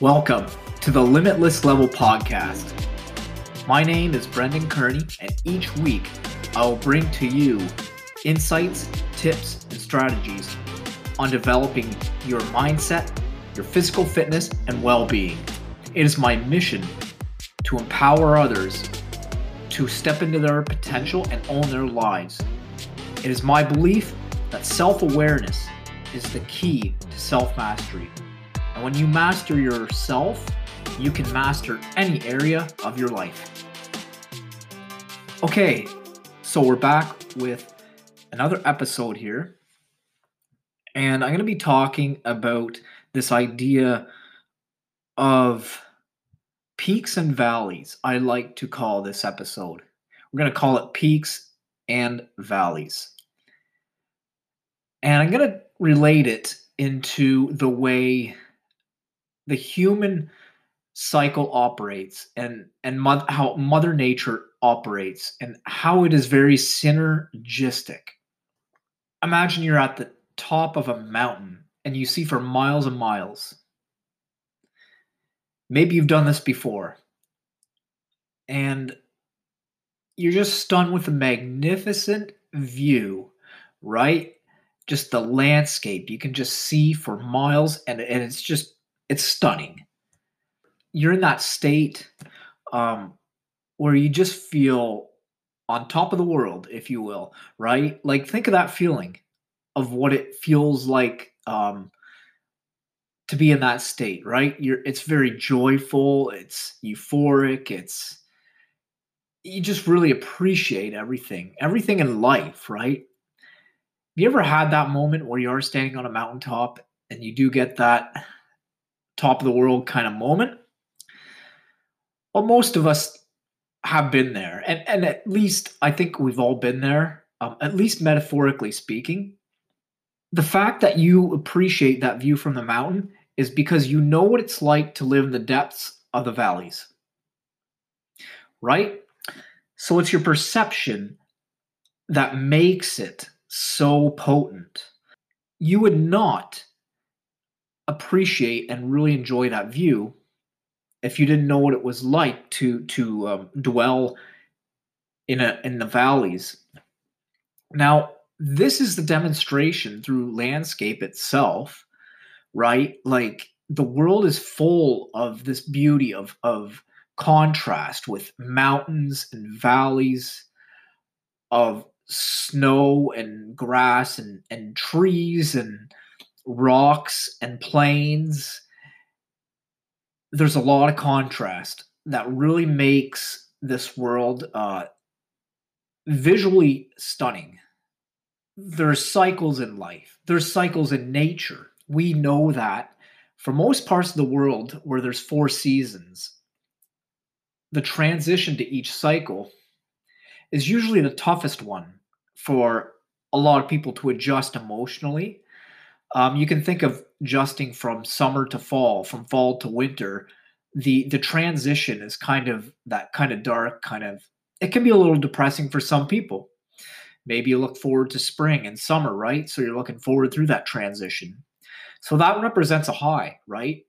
Welcome to the Limitless Level Podcast. My name is Brendan Kearney, and each week I will bring to you insights, tips, and strategies on developing your mindset, your physical fitness, and well being. It is my mission to empower others to step into their potential and own their lives. It is my belief that self awareness is the key to self mastery. And when you master yourself, you can master any area of your life. Okay, so we're back with another episode here. And I'm going to be talking about this idea of peaks and valleys. I like to call this episode. We're going to call it peaks and valleys. And I'm going to relate it into the way the human cycle operates and and mo- how mother nature operates and how it is very synergistic. Imagine you're at the top of a mountain and you see for miles and miles. Maybe you've done this before. And you're just stunned with the magnificent view right? Just the landscape. You can just see for miles and, and it's just it's stunning. You're in that state um, where you just feel on top of the world if you will right? Like think of that feeling of what it feels like um, to be in that state right? You're it's very joyful it's euphoric it's you just really appreciate everything everything in life right? Have you ever had that moment where you are standing on a mountaintop and you do get that top of the world kind of moment? Well, most of us have been there. And, and at least I think we've all been there, um, at least metaphorically speaking. The fact that you appreciate that view from the mountain is because you know what it's like to live in the depths of the valleys. Right? So it's your perception that makes it so potent. You would not appreciate and really enjoy that view if you didn't know what it was like to to um, dwell in a in the valleys. Now, this is the demonstration through landscape itself, right? Like the world is full of this beauty of of contrast with mountains and valleys of snow and grass and, and trees and rocks and plains. There's a lot of contrast that really makes this world uh, visually stunning. There's cycles in life, there's cycles in nature. We know that for most parts of the world where there's four seasons, the transition to each cycle is usually the toughest one for a lot of people to adjust emotionally. Um, you can think of adjusting from summer to fall, from fall to winter. The the transition is kind of that kind of dark, kind of it can be a little depressing for some people. Maybe you look forward to spring and summer, right? So you're looking forward through that transition. So that represents a high, right?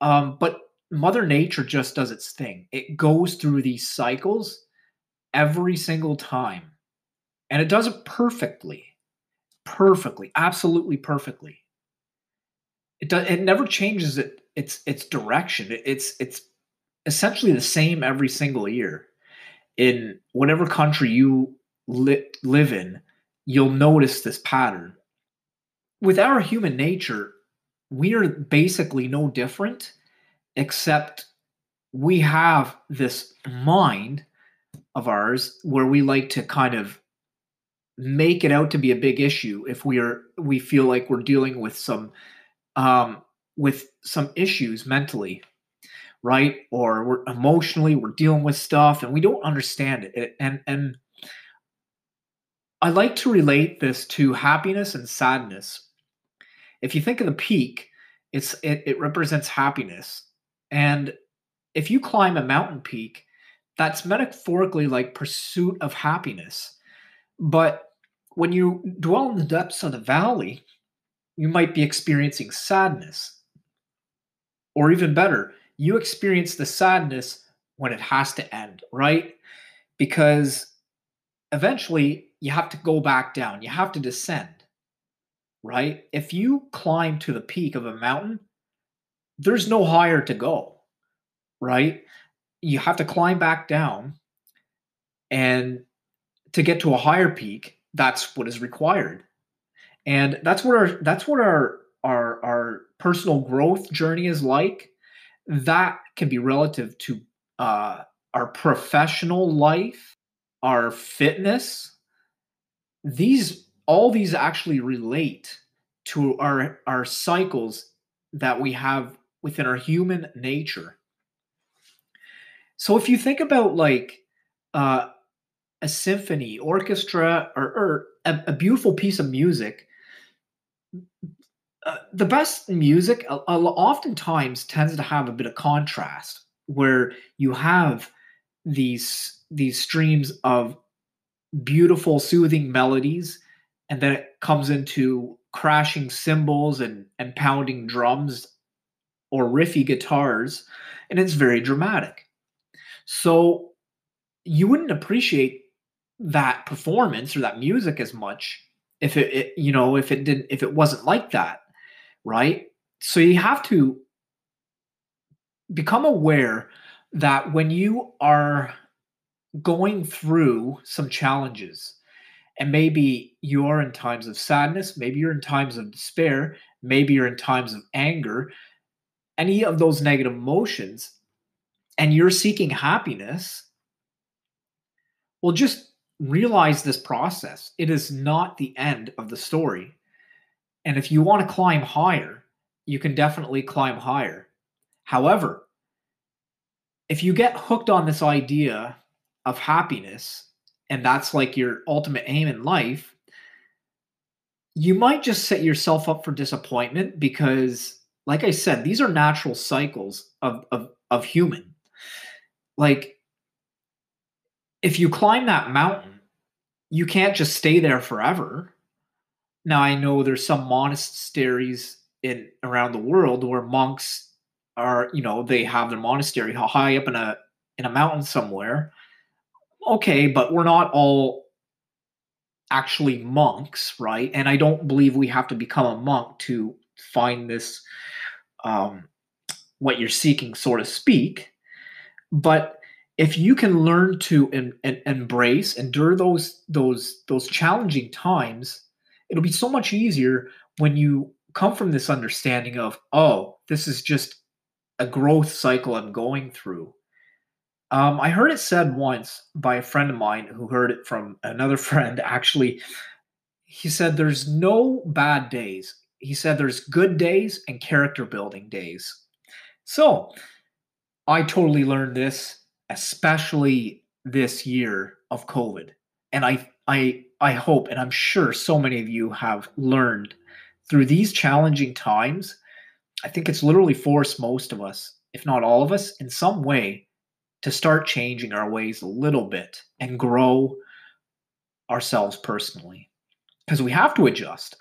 Um, but Mother Nature just does its thing. It goes through these cycles every single time and it does it perfectly perfectly absolutely perfectly. It does it never changes it its its direction. It's it's essentially the same every single year. In whatever country you li- live in you'll notice this pattern. With our human nature we are basically no different except we have this mind of ours where we like to kind of make it out to be a big issue if we are we feel like we're dealing with some um with some issues mentally right? Or we're emotionally we're dealing with stuff and we don't understand it. And and i like to relate this to happiness and sadness. If you think of the peak it's it, it represents happiness. And if you climb a mountain peak that's metaphorically like pursuit of happiness. But when you dwell in the depths of the valley, you might be experiencing sadness. Or even better, you experience the sadness when it has to end, right? Because eventually you have to go back down, you have to descend, right? If you climb to the peak of a mountain, there's no higher to go, right? You have to climb back down and to get to a higher peak, that's what is required. And that's what our that's what our our our personal growth journey is like. That can be relative to uh, our professional life, our fitness. These all these actually relate to our our cycles that we have within our human nature. So if you think about like uh, a symphony, orchestra, or, or a, a, beautiful piece of music, uh, the best music uh, oftentimes tends to have a bit of contrast where you have these these streams of beautiful soothing melodies and then it comes into crashing cymbals and and pounding drums or riffy guitars and it's very dramatic. So you wouldn't appreciate that performance or that music as much if it, it, you know if it didn't if it wasn't like that right? So you have to become aware that when you are going through some challenges and maybe you are in times of sadness maybe you're in times of despair maybe you're in times of anger any of those negative emotions and you're seeking happiness well just realize this process. It is not the end of the story. And if you want to climb higher, you can definitely climb higher. However, if you get hooked on this idea of happiness, and that's like your ultimate aim in life, you might just set yourself up for disappointment because, like I said, these are natural cycles of, of, of human. Like, if you climb that mountain, you can't just stay there forever. Now I know there's some monasteries in around the world where monks are, you know, they have their monastery high up in a in a mountain somewhere. Okay, but we're not all actually monks, right? And I don't believe we have to become a monk to find this um what you're seeking, so to speak. But if you can learn to em, em, embrace endure those those those challenging times it'll be so much easier when you come from this understanding of oh this is just a growth cycle i'm going through. Um, i heard it said once by a friend of mine who heard it from another friend actually. He said there's no bad days. He said there's good days and character building days. So i totally learned this especially this year of COVID. And I I I hope and I'm sure so many of you have learned through these challenging times. I think it's literally forced most of us, if not all of us, in some way to start changing our ways a little bit and grow ourselves personally. Because we have to adjust.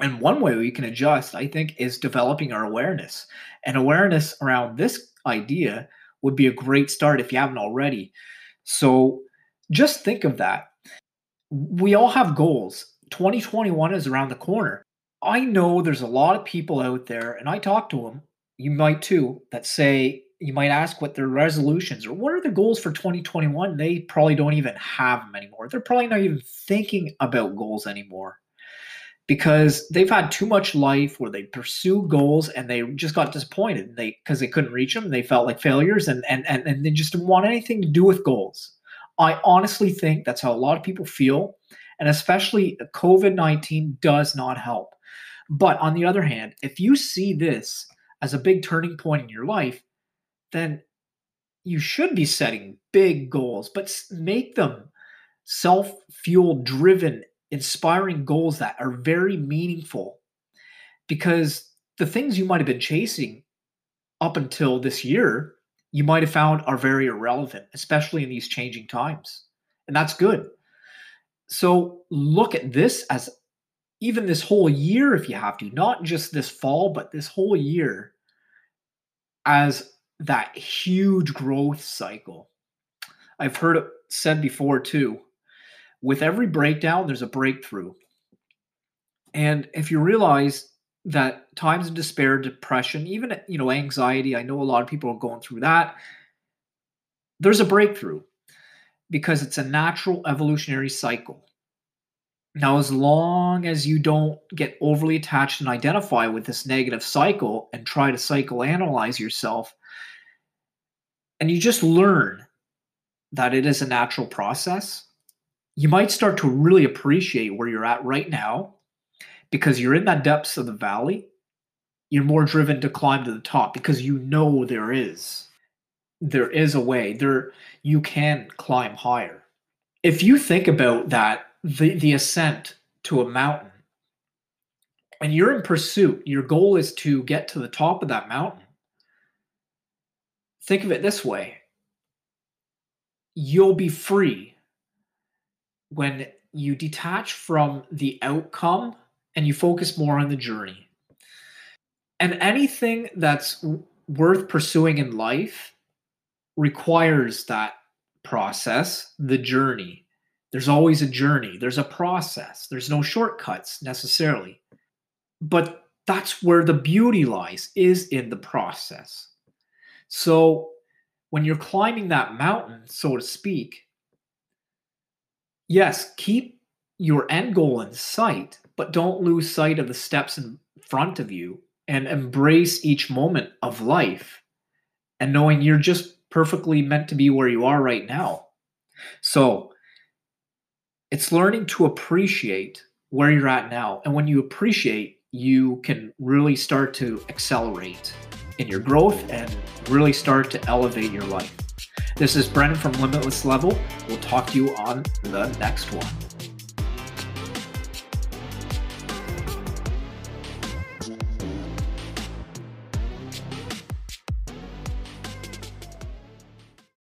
And one way we can adjust, I think, is developing our awareness. And awareness around this idea would be a great start if you haven't already. So just think of that. We all have goals. 2021 is around the corner. I know there's a lot of people out there, and I talk to them, you might too, that say, you might ask what their resolutions or what are the goals for 2021. They probably don't even have them anymore. They're probably not even thinking about goals anymore because they've had too much life where they pursue goals and they just got disappointed. They because they couldn't reach them. They felt like failures and, and and and they just didn't want anything to do with goals. I honestly think that's how a lot of people feel and especially covid-19 does not help. But on the other hand if you see this as a big turning point in your life then you should be setting big goals but make them self-fueled driven inspiring goals that are very meaningful because the things you might have been chasing up until this year you might have found are very irrelevant especially in these changing times and that's good so look at this as even this whole year if you have to not just this fall but this whole year as that huge growth cycle. I've heard it said before too. With every breakdown, there's a breakthrough. And if you realize that times of despair, depression, even you know, anxiety, I know a lot of people are going through that. There's a breakthrough because it's a natural evolutionary cycle. Now, as long as you don't get overly attached and identify with this negative cycle and try to psychoanalyze yourself, and you just learn that it is a natural process, you might start to really appreciate where you're at right now because you're in that depths of the valley. You're more driven to climb to the top because you know there is. There is a way. There you can climb higher. If you think about that the, the ascent to a mountain and you're in pursuit your goal is to get to the top of that mountain. Think of it this way. You'll be free when you detach from the outcome and you focus more on the journey. And anything that's worth pursuing in life requires that process, the journey. There's always a journey, there's a process, there's no shortcuts necessarily. But that's where the beauty lies, is in the process. So when you're climbing that mountain, so to speak, yes, keep your end goal in sight, but don't lose sight of the steps in front of you and embrace each moment of life and knowing you're just perfectly meant to be where you are right now. So it's learning to appreciate where you're at now. And when you appreciate, you can really start to accelerate in your growth and really start to elevate your life. This is Brennan from Limitless Level. We'll talk to you on the next one.